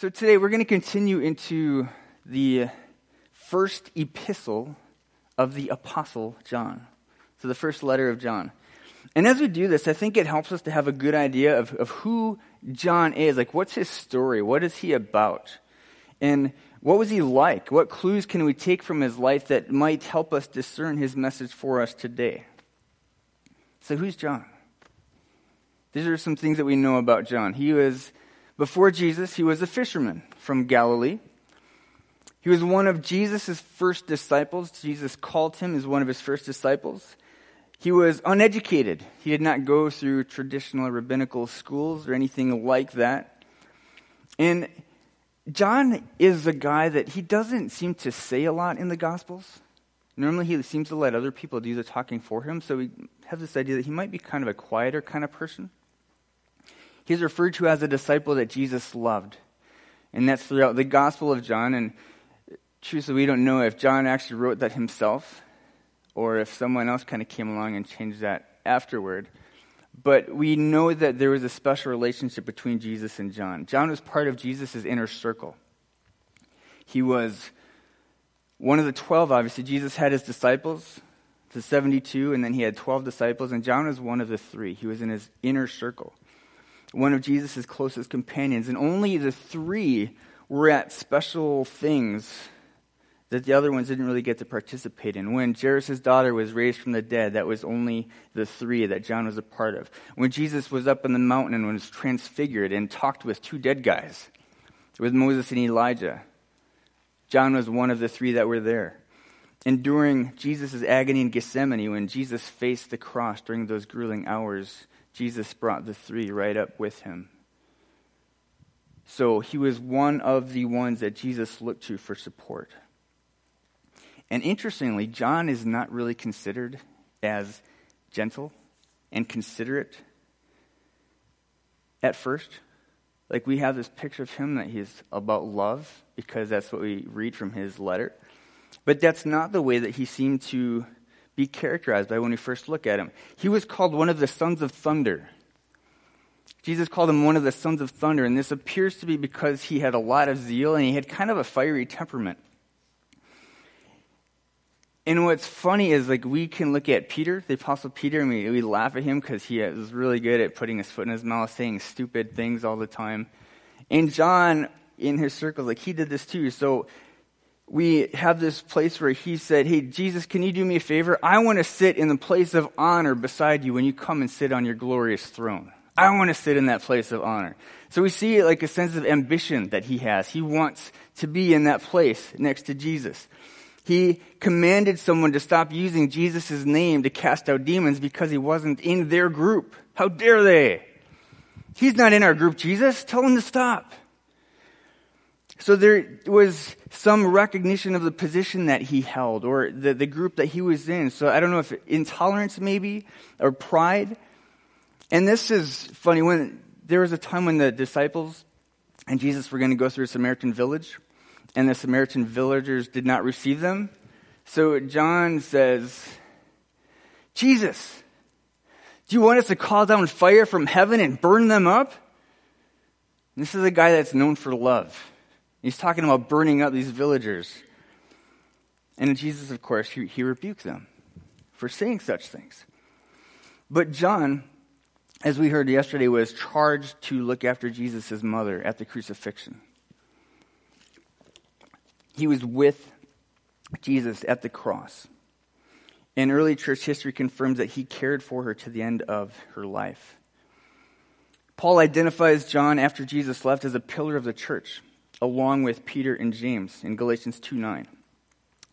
So today we're going to continue into the first epistle of the Apostle John. So the first letter of John. And as we do this, I think it helps us to have a good idea of, of who John is. Like, what's his story? What is he about? And what was he like? What clues can we take from his life that might help us discern his message for us today? So, who's John? These are some things that we know about John. He was before Jesus, he was a fisherman from Galilee. He was one of Jesus' first disciples. Jesus called him as one of his first disciples. He was uneducated. He did not go through traditional rabbinical schools or anything like that. And John is a guy that he doesn't seem to say a lot in the Gospels. Normally, he seems to let other people do the talking for him, so we have this idea that he might be kind of a quieter kind of person. He's referred to as a disciple that Jesus loved. And that's throughout the Gospel of John. And truthfully, we don't know if John actually wrote that himself or if someone else kind of came along and changed that afterward. But we know that there was a special relationship between Jesus and John. John was part of Jesus' inner circle. He was one of the 12, obviously. Jesus had his disciples, the 72, and then he had 12 disciples, and John was one of the three. He was in his inner circle one of Jesus' closest companions, and only the three were at special things that the other ones didn't really get to participate in. When Jairus' daughter was raised from the dead, that was only the three that John was a part of. When Jesus was up on the mountain and was transfigured and talked with two dead guys, with Moses and Elijah, John was one of the three that were there. And during Jesus' agony in Gethsemane, when Jesus faced the cross during those grueling hours, Jesus brought the three right up with him. So he was one of the ones that Jesus looked to for support. And interestingly, John is not really considered as gentle and considerate at first. Like we have this picture of him that he's about love because that's what we read from his letter. But that's not the way that he seemed to be characterized by when we first look at him. He was called one of the sons of thunder. Jesus called him one of the sons of thunder, and this appears to be because he had a lot of zeal and he had kind of a fiery temperament. And what's funny is, like, we can look at Peter, the Apostle Peter, and we, we laugh at him because he was really good at putting his foot in his mouth, saying stupid things all the time. And John, in his circles, like, he did this too. So we have this place where he said, Hey, Jesus, can you do me a favor? I want to sit in the place of honor beside you when you come and sit on your glorious throne. I want to sit in that place of honor. So we see like a sense of ambition that he has. He wants to be in that place next to Jesus. He commanded someone to stop using Jesus' name to cast out demons because he wasn't in their group. How dare they? He's not in our group, Jesus. Tell him to stop. So there was some recognition of the position that he held or the, the group that he was in. So I don't know if intolerance maybe or pride. And this is funny when there was a time when the disciples and Jesus were going to go through a Samaritan village and the Samaritan villagers did not receive them. So John says, Jesus, do you want us to call down fire from heaven and burn them up? And this is a guy that's known for love. He's talking about burning up these villagers. And Jesus, of course, he, he rebukes them for saying such things. But John, as we heard yesterday, was charged to look after Jesus' mother at the crucifixion. He was with Jesus at the cross. And early church history confirms that he cared for her to the end of her life. Paul identifies John after Jesus left as a pillar of the church along with Peter and James in Galatians 2 9.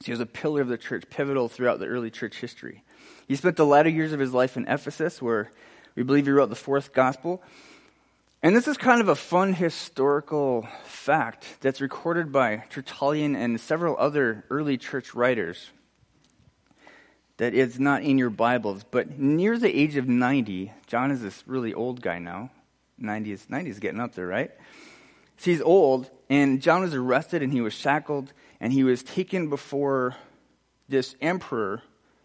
So he was a pillar of the church, pivotal throughout the early church history. He spent the latter years of his life in Ephesus, where we believe he wrote the fourth gospel. And this is kind of a fun historical fact that's recorded by Tertullian and several other early church writers that is not in your Bibles. But near the age of 90, John is this really old guy now. 90 is, 90 is getting up there, right? So he's old, and John was arrested and he was shackled and he was taken before this emperor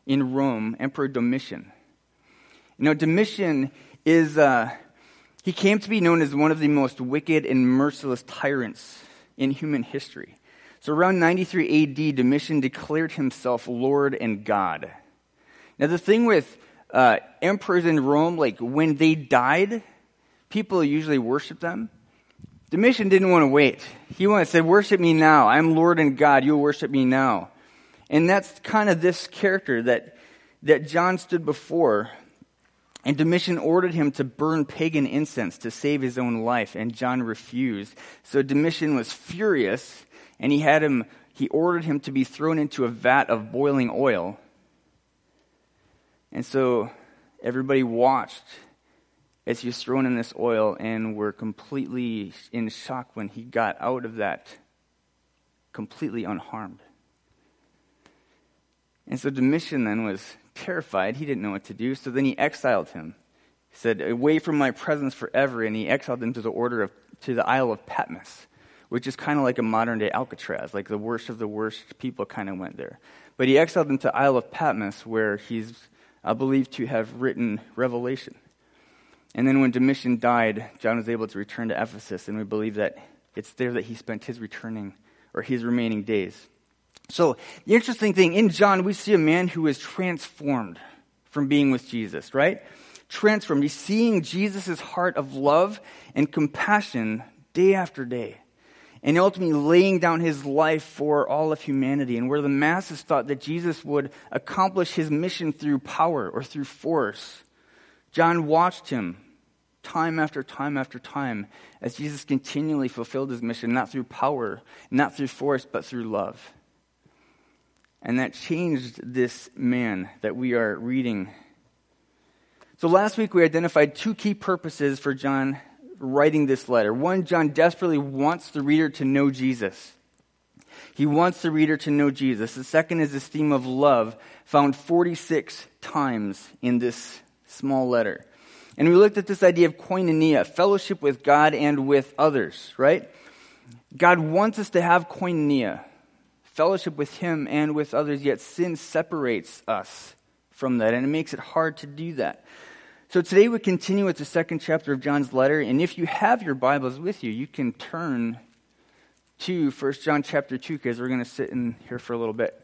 in Rome, Emperor Domitian. You know, Domitian is, uh, He came to be known as one of the most wicked and merciless tyrants in human history. So around 93 AD, Domitian declared himself Lord and God. Now, the thing with uh, emperors in Rome, like when they died, people usually worship them. Domitian didn't want to wait. He wanted to say, Worship me now. I'm Lord and God. You'll worship me now. And that's kind of this character that, that John stood before. And Domitian ordered him to burn pagan incense to save his own life, and John refused. So Domitian was furious, and he had him, he ordered him to be thrown into a vat of boiling oil. And so everybody watched as he was thrown in this oil and were completely in shock when he got out of that completely unharmed. And so Domitian then was terrified. He didn't know what to do. So then he exiled him. He said, Away from my presence forever. And he exiled him to the order of to the Isle of Patmos, which is kind of like a modern day Alcatraz. Like the worst of the worst people kind of went there. But he exiled him to Isle of Patmos, where he's believed to have written Revelation. And then when Domitian died, John was able to return to Ephesus, and we believe that it's there that he spent his returning or his remaining days. So, the interesting thing in John, we see a man who is transformed from being with Jesus, right? Transformed. He's seeing Jesus' heart of love and compassion day after day. And ultimately laying down his life for all of humanity. And where the masses thought that Jesus would accomplish his mission through power or through force, John watched him time after time after time as Jesus continually fulfilled his mission, not through power, not through force, but through love. And that changed this man that we are reading. So last week we identified two key purposes for John writing this letter. One, John desperately wants the reader to know Jesus. He wants the reader to know Jesus. The second is this theme of love, found 46 times in this small letter. And we looked at this idea of koinonia, fellowship with God and with others, right? God wants us to have koinonia fellowship with Him and with others, yet sin separates us from that, and it makes it hard to do that. So today we continue with the second chapter of John's letter, and if you have your Bibles with you, you can turn to 1 John chapter 2 because we're going to sit in here for a little bit.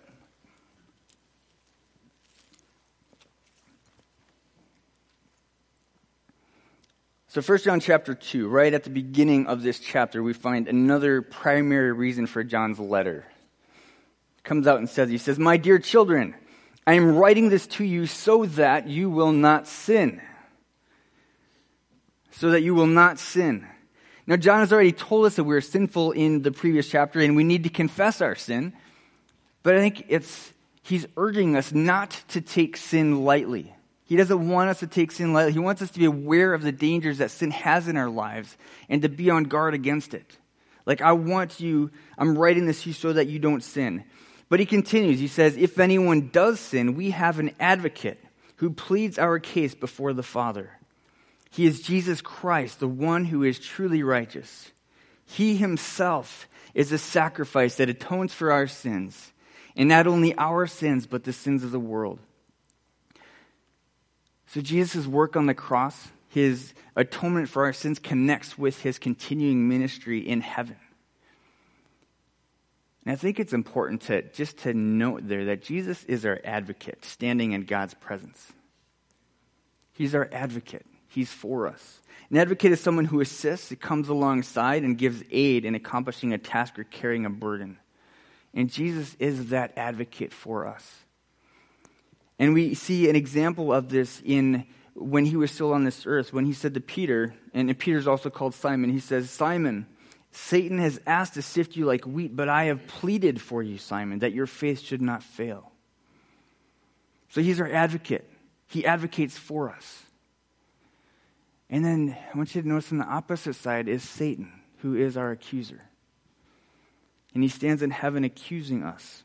So 1 John chapter 2, right at the beginning of this chapter, we find another primary reason for John's letter comes out and says, He says, My dear children, I am writing this to you so that you will not sin. So that you will not sin. Now, John has already told us that we're sinful in the previous chapter and we need to confess our sin. But I think it's, he's urging us not to take sin lightly. He doesn't want us to take sin lightly. He wants us to be aware of the dangers that sin has in our lives and to be on guard against it. Like, I want you, I'm writing this to you so that you don't sin. But he continues. He says, If anyone does sin, we have an advocate who pleads our case before the Father. He is Jesus Christ, the one who is truly righteous. He himself is a sacrifice that atones for our sins, and not only our sins, but the sins of the world. So Jesus' work on the cross, his atonement for our sins, connects with his continuing ministry in heaven. And I think it's important to just to note there that Jesus is our advocate standing in God's presence. He's our advocate. He's for us. An advocate is someone who assists, it comes alongside, and gives aid in accomplishing a task or carrying a burden. And Jesus is that advocate for us. And we see an example of this in when he was still on this earth, when he said to Peter, and Peter's also called Simon, he says, Simon, Satan has asked to sift you like wheat, but I have pleaded for you, Simon, that your faith should not fail. So he's our advocate. He advocates for us. And then I want you to notice on the opposite side is Satan, who is our accuser. And he stands in heaven accusing us.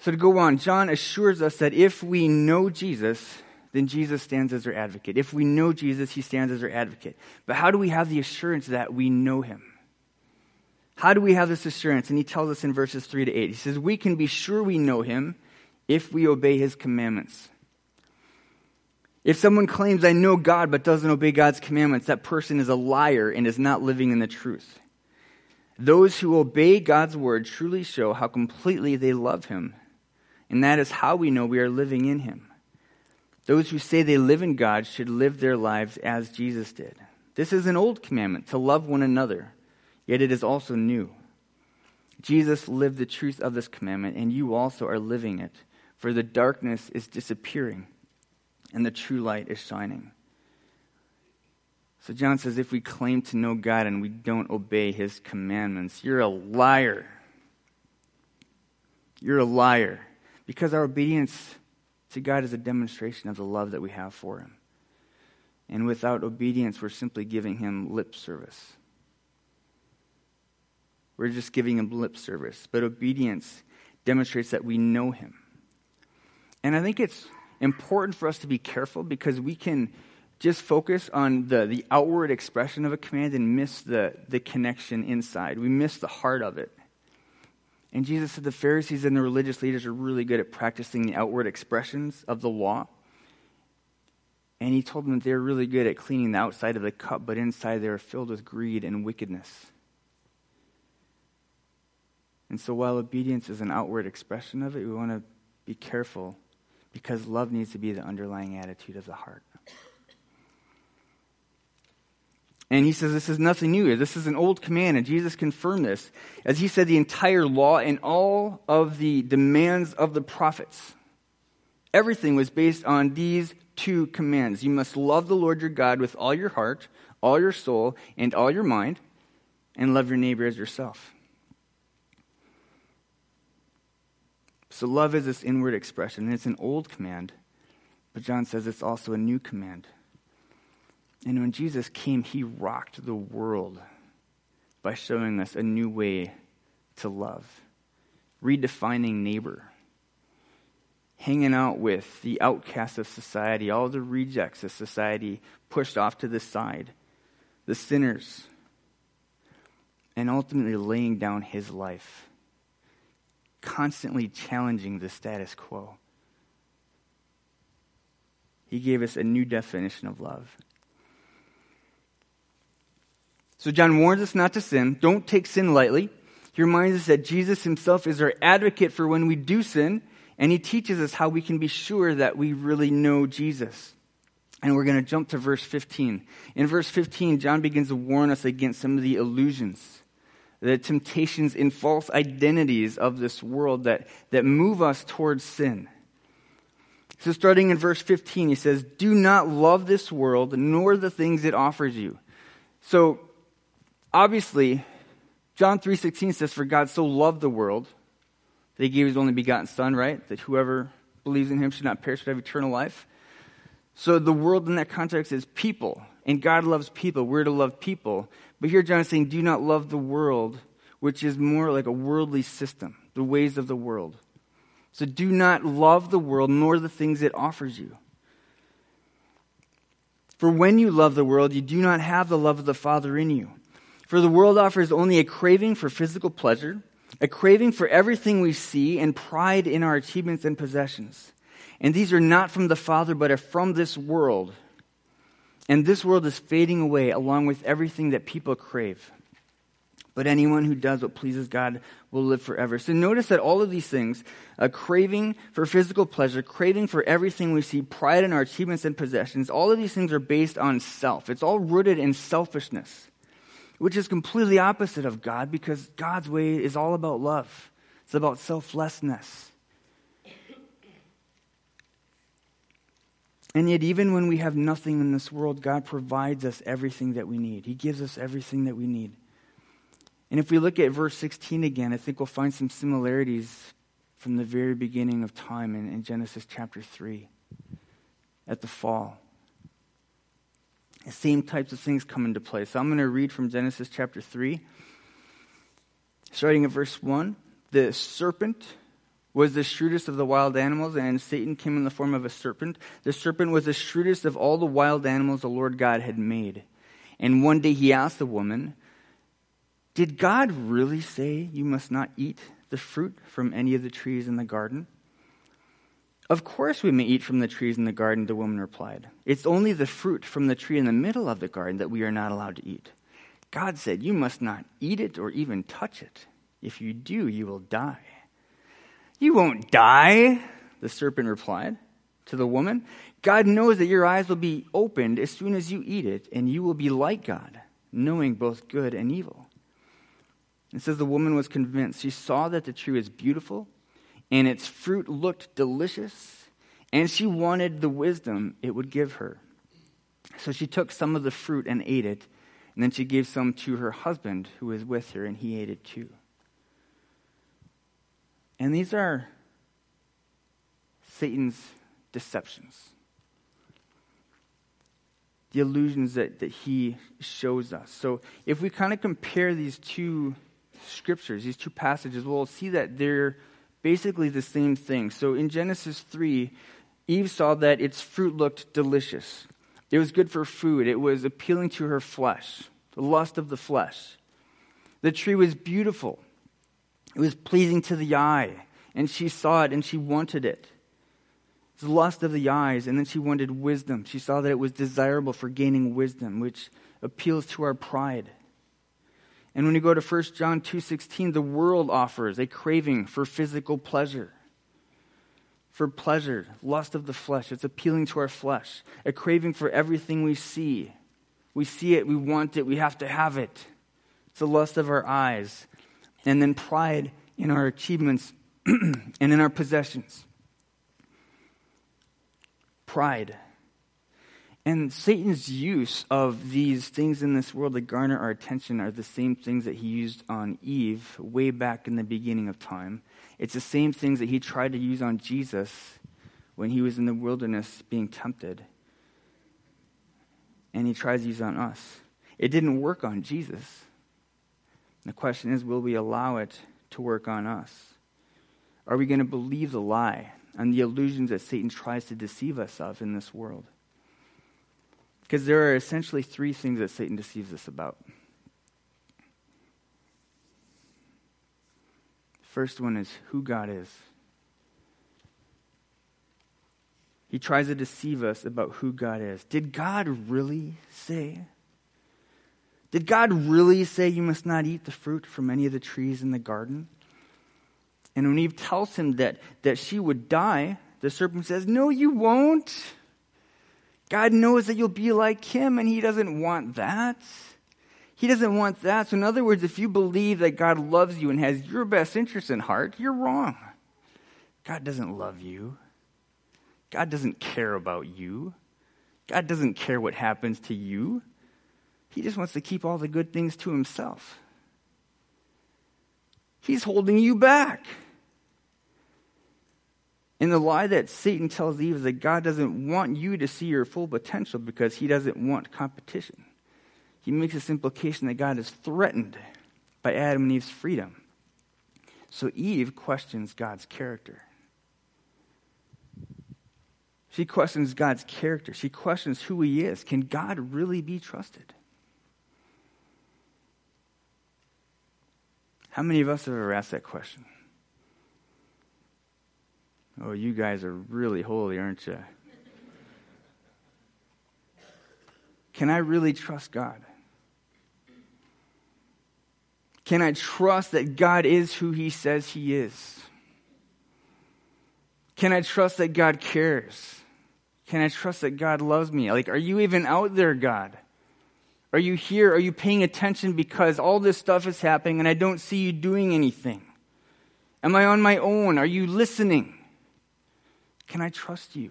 So to go on, John assures us that if we know Jesus, then Jesus stands as our advocate. If we know Jesus, he stands as our advocate. But how do we have the assurance that we know him? How do we have this assurance? And he tells us in verses 3 to 8. He says, We can be sure we know him if we obey his commandments. If someone claims, I know God, but doesn't obey God's commandments, that person is a liar and is not living in the truth. Those who obey God's word truly show how completely they love Him. And that is how we know we are living in Him. Those who say they live in God should live their lives as Jesus did. This is an old commandment to love one another, yet it is also new. Jesus lived the truth of this commandment, and you also are living it, for the darkness is disappearing and the true light is shining. So John says if we claim to know God and we don't obey his commandments, you're a liar. You're a liar. Because our obedience to God is a demonstration of the love that we have for him. And without obedience, we're simply giving him lip service. We're just giving him lip service. But obedience demonstrates that we know him. And I think it's important for us to be careful because we can just focus on the, the outward expression of a command and miss the, the connection inside. We miss the heart of it. And Jesus said the Pharisees and the religious leaders are really good at practicing the outward expressions of the law. And he told them that they're really good at cleaning the outside of the cup, but inside they are filled with greed and wickedness. And so while obedience is an outward expression of it, we want to be careful because love needs to be the underlying attitude of the heart. And he says this is nothing new. This is an old command, and Jesus confirmed this. As he said, the entire law and all of the demands of the prophets, everything was based on these two commands. You must love the Lord your God with all your heart, all your soul, and all your mind, and love your neighbor as yourself. So, love is this inward expression, and it's an old command, but John says it's also a new command. And when Jesus came, he rocked the world by showing us a new way to love, redefining neighbor, hanging out with the outcasts of society, all the rejects of society pushed off to the side, the sinners, and ultimately laying down his life constantly challenging the status quo. He gave us a new definition of love. So, John warns us not to sin. Don't take sin lightly. He reminds us that Jesus himself is our advocate for when we do sin, and he teaches us how we can be sure that we really know Jesus. And we're going to jump to verse 15. In verse 15, John begins to warn us against some of the illusions the temptations and false identities of this world that, that move us towards sin. So, starting in verse 15, he says, Do not love this world, nor the things it offers you. So, obviously, John 3.16 says, For God so loved the world that he gave his only begotten Son, right? That whoever believes in him should not perish but have eternal life. So, the world in that context is people, and God loves people. We're to love people. But here John is saying, do not love the world, which is more like a worldly system, the ways of the world. So do not love the world nor the things it offers you. For when you love the world, you do not have the love of the Father in you. For the world offers only a craving for physical pleasure, a craving for everything we see, and pride in our achievements and possessions. And these are not from the Father, but are from this world. And this world is fading away along with everything that people crave. But anyone who does what pleases God will live forever. So notice that all of these things, a craving for physical pleasure, craving for everything we see, pride in our achievements and possessions, all of these things are based on self. It's all rooted in selfishness, which is completely opposite of God because God's way is all about love. It's about selflessness. And yet, even when we have nothing in this world, God provides us everything that we need. He gives us everything that we need. And if we look at verse 16 again, I think we'll find some similarities from the very beginning of time in, in Genesis chapter 3 at the fall. The same types of things come into play. So I'm going to read from Genesis chapter 3, starting at verse 1. The serpent was the shrewdest of the wild animals, and Satan came in the form of a serpent. The serpent was the shrewdest of all the wild animals the Lord God had made. And one day he asked the woman, Did God really say you must not eat the fruit from any of the trees in the garden? Of course we may eat from the trees in the garden, the woman replied. It's only the fruit from the tree in the middle of the garden that we are not allowed to eat. God said, You must not eat it or even touch it. If you do, you will die. You won't die, the serpent replied to the woman. God knows that your eyes will be opened as soon as you eat it, and you will be like God, knowing both good and evil. It says the woman was convinced. She saw that the tree was beautiful and its fruit looked delicious, and she wanted the wisdom it would give her. So she took some of the fruit and ate it, and then she gave some to her husband who was with her, and he ate it too. And these are Satan's deceptions, the illusions that, that he shows us. So if we kind of compare these two scriptures, these two passages, we'll see that they're basically the same thing. So in Genesis 3, Eve saw that its fruit looked delicious. It was good for food, it was appealing to her flesh, the lust of the flesh. The tree was beautiful, it was pleasing to the eye, and she saw it and she wanted it. It's the lust of the eyes, and then she wanted wisdom. She saw that it was desirable for gaining wisdom, which appeals to our pride. And when you go to 1 John 2:16, the world offers a craving for physical pleasure. For pleasure, lust of the flesh, it's appealing to our flesh, a craving for everything we see. We see it, we want it, we have to have it. It's the lust of our eyes. And then pride in our achievements and in our possessions. Pride. And Satan's use of these things in this world that garner our attention are the same things that he used on Eve way back in the beginning of time. It's the same things that he tried to use on Jesus when he was in the wilderness being tempted. And he tries to use on us. It didn't work on Jesus. The question is will we allow it to work on us? Are we going to believe the lie and the illusions that Satan tries to deceive us of in this world? Because there are essentially three things that Satan deceives us about. First one is who God is. He tries to deceive us about who God is. Did God really say? Did God really say you must not eat the fruit from any of the trees in the garden? And when Eve tells him that, that she would die, the serpent says, No, you won't. God knows that you'll be like him, and he doesn't want that. He doesn't want that. So, in other words, if you believe that God loves you and has your best interest in heart, you're wrong. God doesn't love you. God doesn't care about you. God doesn't care what happens to you. He just wants to keep all the good things to himself. He's holding you back. And the lie that Satan tells Eve is that God doesn't want you to see your full potential because he doesn't want competition. He makes this implication that God is threatened by Adam and Eve's freedom. So Eve questions God's character. She questions God's character. She questions who he is. Can God really be trusted? How many of us have ever asked that question? Oh, you guys are really holy, aren't you? Can I really trust God? Can I trust that God is who He says He is? Can I trust that God cares? Can I trust that God loves me? Like, are you even out there, God? Are you here? Are you paying attention because all this stuff is happening and I don't see you doing anything? Am I on my own? Are you listening? Can I trust you?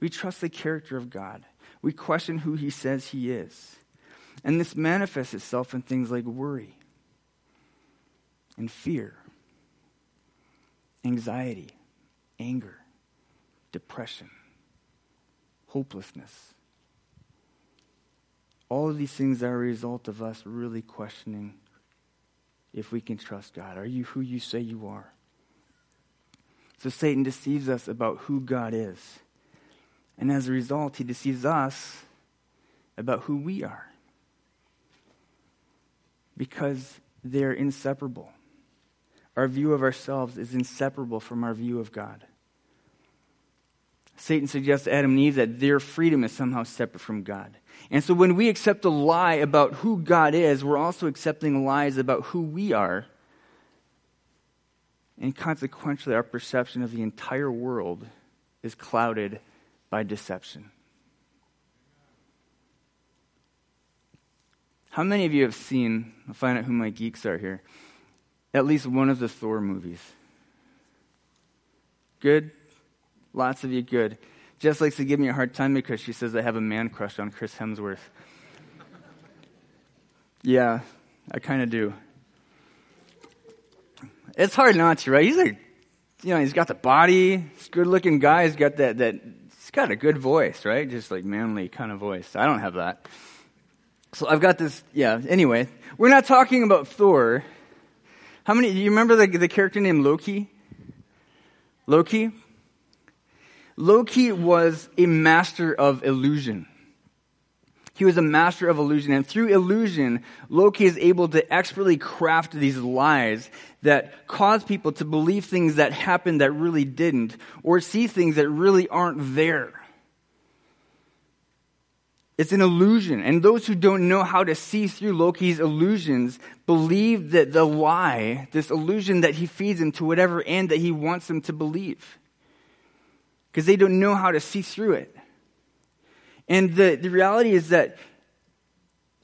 We trust the character of God. We question who he says he is. And this manifests itself in things like worry and fear, anxiety, anger, depression, hopelessness. All of these things are a result of us really questioning if we can trust God. Are you who you say you are? So Satan deceives us about who God is. And as a result, he deceives us about who we are. Because they're inseparable. Our view of ourselves is inseparable from our view of God. Satan suggests to Adam and Eve that their freedom is somehow separate from God. And so when we accept a lie about who God is, we're also accepting lies about who we are. And consequently, our perception of the entire world is clouded by deception. How many of you have seen, I'll find out who my geeks are here, at least one of the Thor movies? Good? Lots of you good. Jess likes to give me a hard time because she says I have a man crush on Chris Hemsworth. yeah, I kind of do. It's hard not to, right? He's like, you know, he's got the body, he's good looking guy, he's got that, that, he's got a good voice, right? Just like manly kind of voice. I don't have that. So I've got this, yeah, anyway. We're not talking about Thor. How many, do you remember the, the character named Loki? Loki? Loki was a master of illusion. He was a master of illusion. And through illusion, Loki is able to expertly craft these lies that cause people to believe things that happened that really didn't, or see things that really aren't there. It's an illusion. And those who don't know how to see through Loki's illusions believe that the lie, this illusion that he feeds them to whatever end that he wants them to believe because they don't know how to see through it. And the, the reality is that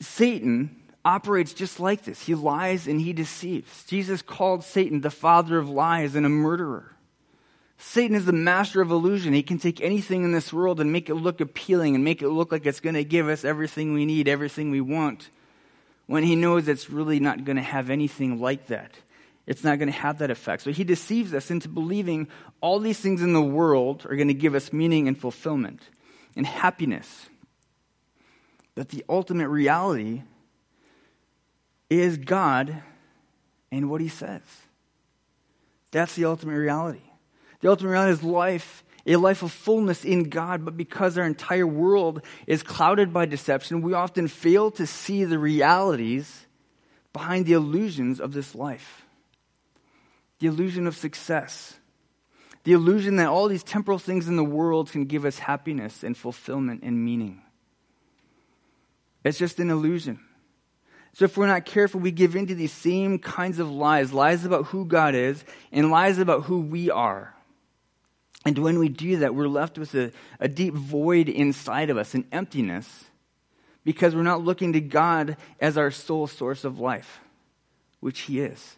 Satan operates just like this. He lies and he deceives. Jesus called Satan the father of lies and a murderer. Satan is the master of illusion. He can take anything in this world and make it look appealing and make it look like it's going to give us everything we need, everything we want, when he knows it's really not going to have anything like that it's not going to have that effect. So he deceives us into believing all these things in the world are going to give us meaning and fulfillment and happiness. But the ultimate reality is God and what he says. That's the ultimate reality. The ultimate reality is life, a life of fullness in God, but because our entire world is clouded by deception, we often fail to see the realities behind the illusions of this life the illusion of success, the illusion that all these temporal things in the world can give us happiness and fulfillment and meaning. It's just an illusion. So if we're not careful, we give into these same kinds of lies lies about who God is and lies about who we are. And when we do that, we're left with a, a deep void inside of us, an emptiness, because we're not looking to God as our sole source of life, which He is.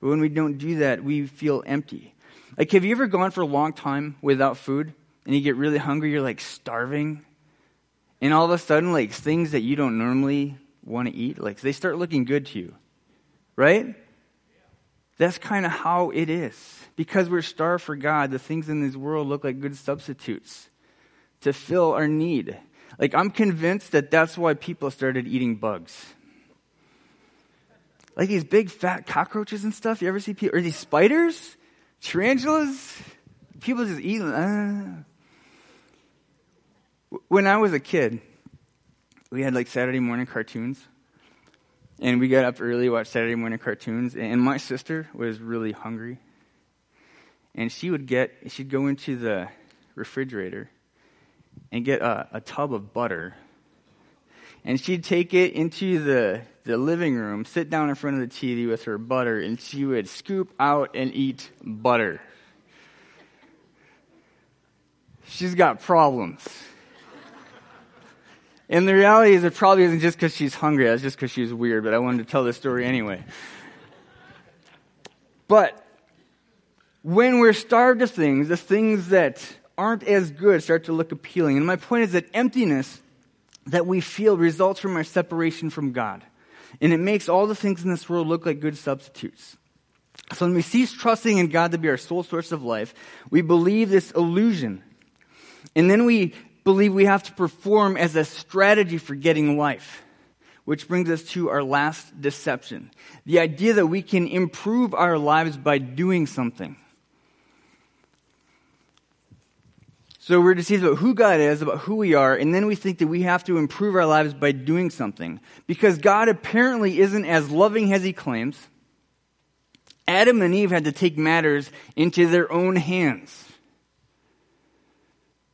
But when we don't do that, we feel empty. Like, have you ever gone for a long time without food and you get really hungry? You're like starving. And all of a sudden, like things that you don't normally want to eat, like they start looking good to you. Right? That's kind of how it is. Because we're starved for God, the things in this world look like good substitutes to fill our need. Like, I'm convinced that that's why people started eating bugs like these big fat cockroaches and stuff. You ever see people, or these spiders, tarantulas? People just eat them. Uh. When I was a kid, we had like Saturday morning cartoons. And we got up early, watched Saturday morning cartoons. And my sister was really hungry. And she would get, she'd go into the refrigerator and get a, a tub of butter. And she'd take it into the the living room, sit down in front of the TV with her butter, and she would scoop out and eat butter. She's got problems. And the reality is, it probably isn't just because she's hungry, it's just because she's weird, but I wanted to tell this story anyway. But when we're starved of things, the things that aren't as good start to look appealing. And my point is that emptiness that we feel results from our separation from God. And it makes all the things in this world look like good substitutes. So when we cease trusting in God to be our sole source of life, we believe this illusion. And then we believe we have to perform as a strategy for getting life. Which brings us to our last deception. The idea that we can improve our lives by doing something. So we're deceived about who God is, about who we are, and then we think that we have to improve our lives by doing something. Because God apparently isn't as loving as he claims. Adam and Eve had to take matters into their own hands.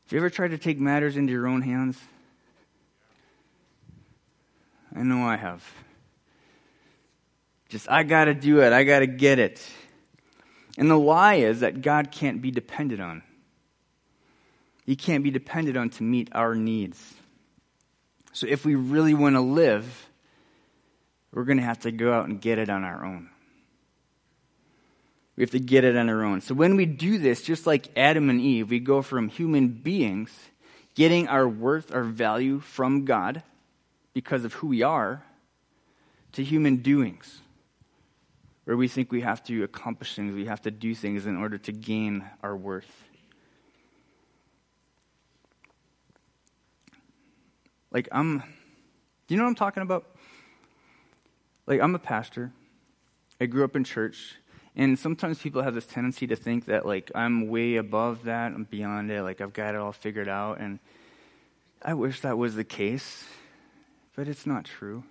Have you ever tried to take matters into your own hands? I know I have. Just, I got to do it. I got to get it. And the lie is that God can't be depended on. He can't be depended on to meet our needs. So if we really want to live, we're going to have to go out and get it on our own. We have to get it on our own. So when we do this, just like Adam and Eve, we go from human beings getting our worth, our value from God because of who we are, to human doings, where we think we have to accomplish things, we have to do things in order to gain our worth. Like, I'm, do you know what I'm talking about? Like, I'm a pastor. I grew up in church. And sometimes people have this tendency to think that, like, I'm way above that, I'm beyond it, like, I've got it all figured out. And I wish that was the case. But it's not true.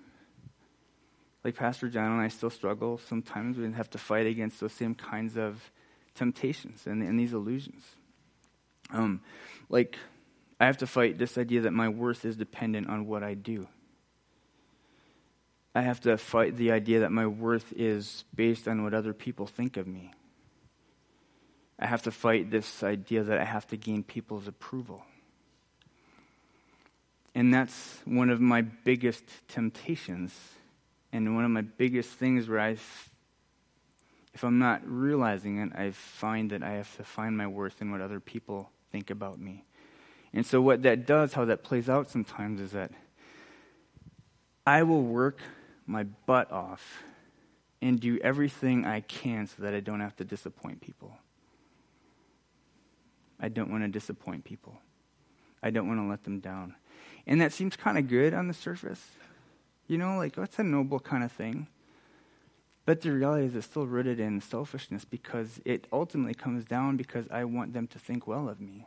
Like Pastor John and I still struggle. Sometimes we have to fight against those same kinds of temptations and, and these illusions. Um, like, I have to fight this idea that my worth is dependent on what I do. I have to fight the idea that my worth is based on what other people think of me. I have to fight this idea that I have to gain people's approval. And that's one of my biggest temptations and one of my biggest things where I, if I'm not realizing it, I find that I have to find my worth in what other people think about me. And so, what that does, how that plays out sometimes, is that I will work my butt off and do everything I can so that I don't have to disappoint people. I don't want to disappoint people. I don't want to let them down. And that seems kind of good on the surface. You know, like, that's a noble kind of thing. But the reality is it's still rooted in selfishness because it ultimately comes down because I want them to think well of me.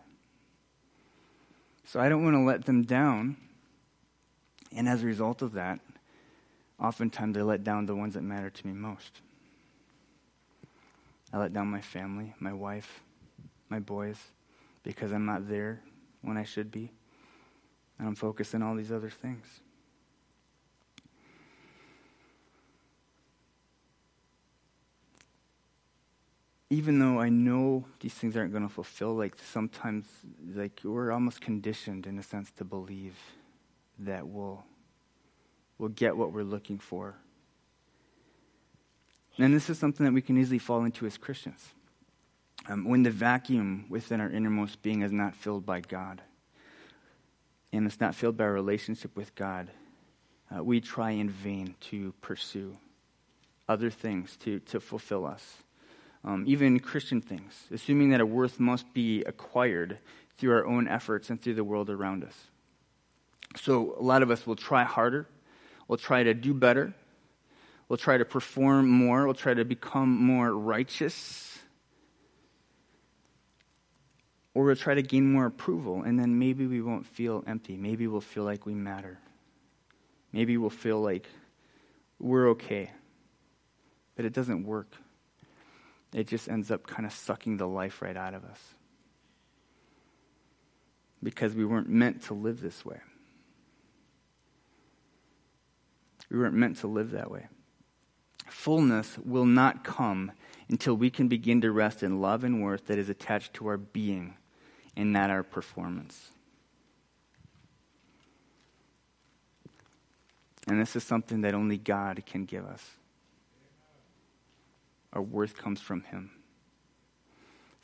So I don't want to let them down. And as a result of that, oftentimes I let down the ones that matter to me most. I let down my family, my wife, my boys, because I'm not there when I should be. And I'm focused on all these other things. Even though I know these things aren't going to fulfill, like sometimes, like we're almost conditioned in a sense to believe that we'll, we'll get what we're looking for. And this is something that we can easily fall into as Christians. Um, when the vacuum within our innermost being is not filled by God and it's not filled by a relationship with God, uh, we try in vain to pursue other things to, to fulfill us. Um, even Christian things, assuming that a worth must be acquired through our own efforts and through the world around us. So, a lot of us will try harder, we'll try to do better, we'll try to perform more, we'll try to become more righteous or we'll try to gain more approval, and then maybe we won't feel empty. Maybe we'll feel like we matter. Maybe we'll feel like we're okay. But it doesn't work. It just ends up kind of sucking the life right out of us. Because we weren't meant to live this way. We weren't meant to live that way. Fullness will not come until we can begin to rest in love and worth that is attached to our being and not our performance. And this is something that only God can give us. Our worth comes from Him.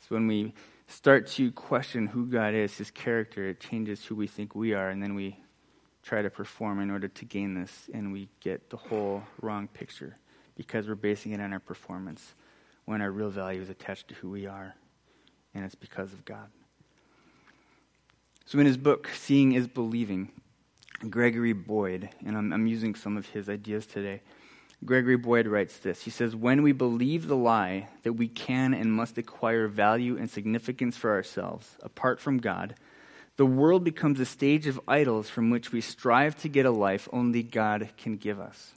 So when we start to question who God is, His character, it changes who we think we are, and then we try to perform in order to gain this, and we get the whole wrong picture because we're basing it on our performance when our real value is attached to who we are, and it's because of God. So, in his book, Seeing is Believing, Gregory Boyd, and I'm, I'm, using some of his ideas today, Gregory Boyd writes this. He says, When we believe the lie that we can and must acquire value and significance for ourselves apart from God, the world becomes a stage of idols from which we strive to get a life only God can give us.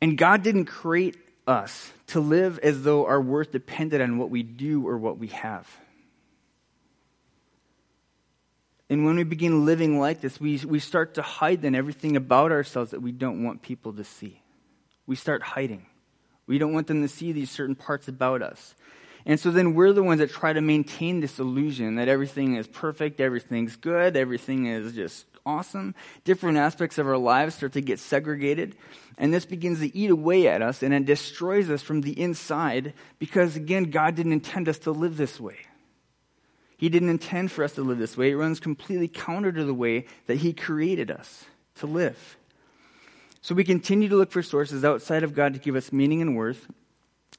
And God didn't create us to live as though our worth depended on what we do or what we have. And when we begin living like this, we, we start to hide then everything about ourselves that we don't want people to see. We start hiding. We don't want them to see these certain parts about us. And so then we're the ones that try to maintain this illusion that everything is perfect, everything's good, everything is just awesome. Different aspects of our lives start to get segregated. And this begins to eat away at us and it destroys us from the inside because, again, God didn't intend us to live this way. He didn't intend for us to live this way. It runs completely counter to the way that He created us to live. So we continue to look for sources outside of God to give us meaning and worth.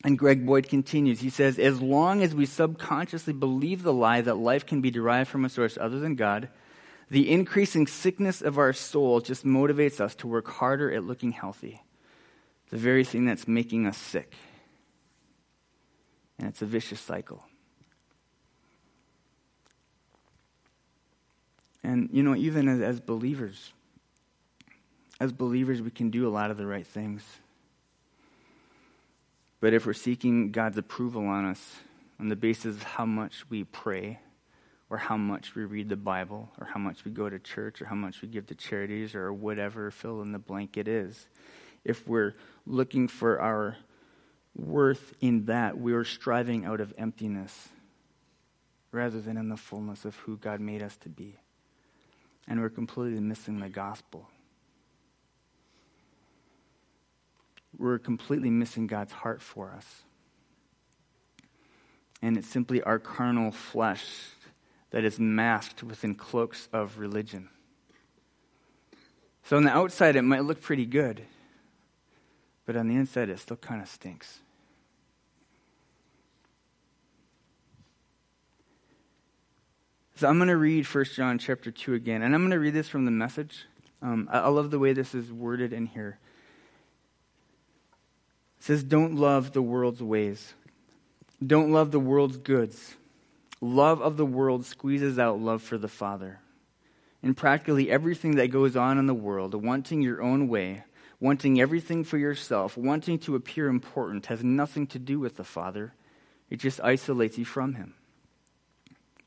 And Greg Boyd continues. He says, As long as we subconsciously believe the lie that life can be derived from a source other than God, the increasing sickness of our soul just motivates us to work harder at looking healthy. The very thing that's making us sick. And it's a vicious cycle. And, you know, even as, as believers, as believers, we can do a lot of the right things. But if we're seeking God's approval on us on the basis of how much we pray, or how much we read the Bible, or how much we go to church, or how much we give to charities, or whatever fill in the blank it is, if we're looking for our worth in that, we are striving out of emptiness rather than in the fullness of who God made us to be. And we're completely missing the gospel. we're completely missing God's heart for us. And it's simply our carnal flesh that is masked within cloaks of religion. So on the outside, it might look pretty good, but on the inside, it still kind of stinks. So I'm going to read 1 John chapter 2 again, and I'm going to read this from the message. Um, I, I love the way this is worded in here. It says, Don't love the world's ways. Don't love the world's goods. Love of the world squeezes out love for the Father. In practically everything that goes on in the world, wanting your own way, wanting everything for yourself, wanting to appear important has nothing to do with the Father. It just isolates you from Him.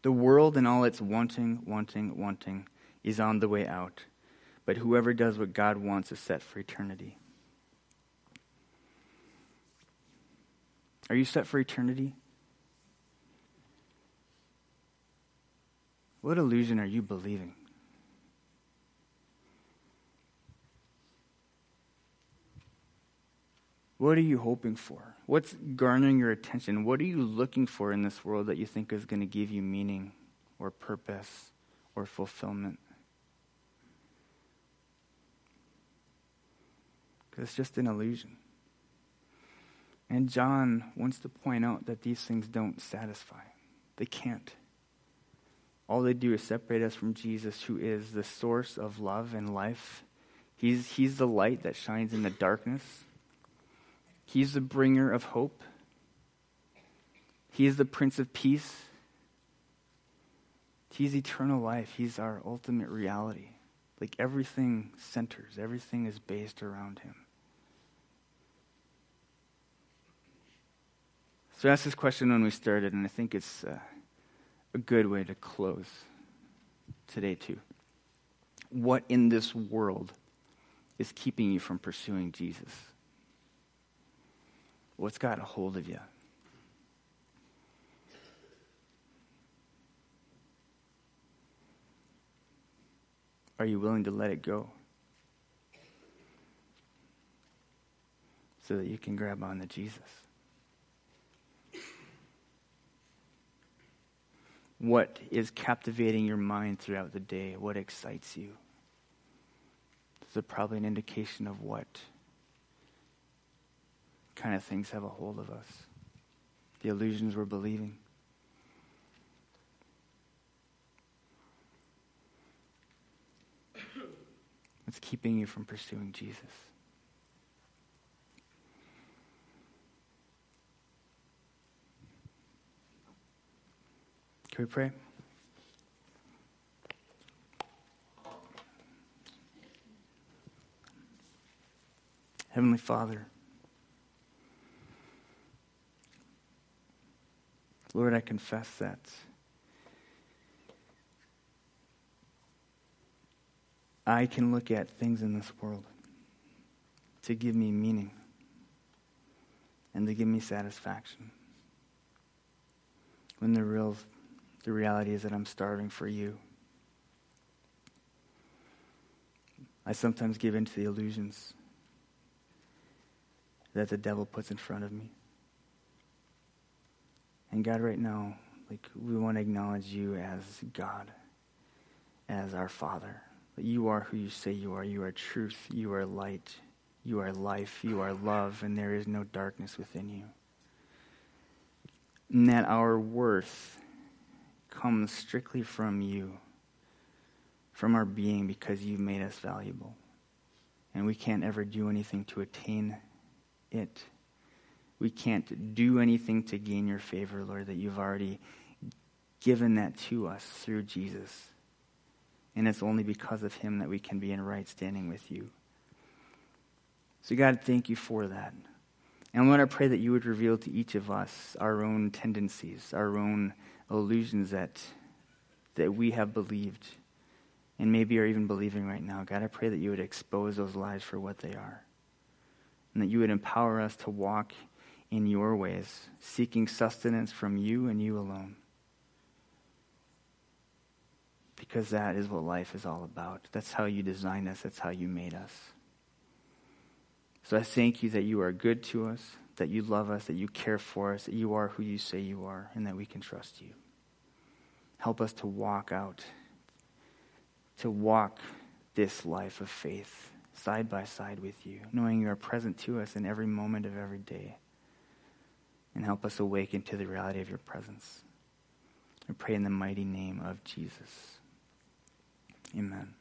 The world and all its wanting, wanting, wanting is on the way out. But whoever does what God wants is set for eternity. Are you set for eternity? What illusion are you believing? What are you hoping for? What's garnering your attention? What are you looking for in this world that you think is going to give you meaning or purpose or fulfillment? Because it's just an illusion. And John wants to point out that these things don't satisfy. They can't. All they do is separate us from Jesus, who is the source of love and life. He's, he's the light that shines in the darkness. He's the bringer of hope. He is the Prince of Peace. He's eternal life. He's our ultimate reality. Like everything centers, everything is based around him. So I asked this question when we started, and I think it's uh, a good way to close today, too. What in this world is keeping you from pursuing Jesus? What's got a hold of you? Are you willing to let it go? So that you can grab on to Jesus. What is captivating your mind throughout the day? What excites you? This is probably an indication of what kind of things have a hold of us. The illusions we're believing. What's keeping you from pursuing Jesus? Can we pray? Heavenly Father, Lord, I confess that I can look at things in this world to give me meaning and to give me satisfaction. When the real the reality is that I'm starving for you. I sometimes give in to the illusions that the devil puts in front of me. And God, right now, like we want to acknowledge you as God, as our Father. That you are who you say you are. You are truth. You are light. You are life. You are love, and there is no darkness within you. And that our worth comes strictly from you, from our being, because you've made us valuable. And we can't ever do anything to attain it. We can't do anything to gain your favor, Lord, that you've already given that to us through Jesus. And it's only because of him that we can be in right standing with you. So, God, thank you for that. And Lord, I pray that you would reveal to each of us our own tendencies, our own illusions that, that we have believed and maybe are even believing right now. God, I pray that you would expose those lies for what they are. And that you would empower us to walk in your ways, seeking sustenance from you and you alone. Because that is what life is all about. That's how you designed us, that's how you made us. So I thank you that you are good to us, that you love us, that you care for us, that you are who you say you are, and that we can trust you. Help us to walk out, to walk this life of faith side by side with you, knowing you are present to us in every moment of every day. And help us awaken to the reality of your presence. I pray in the mighty name of Jesus. Amen.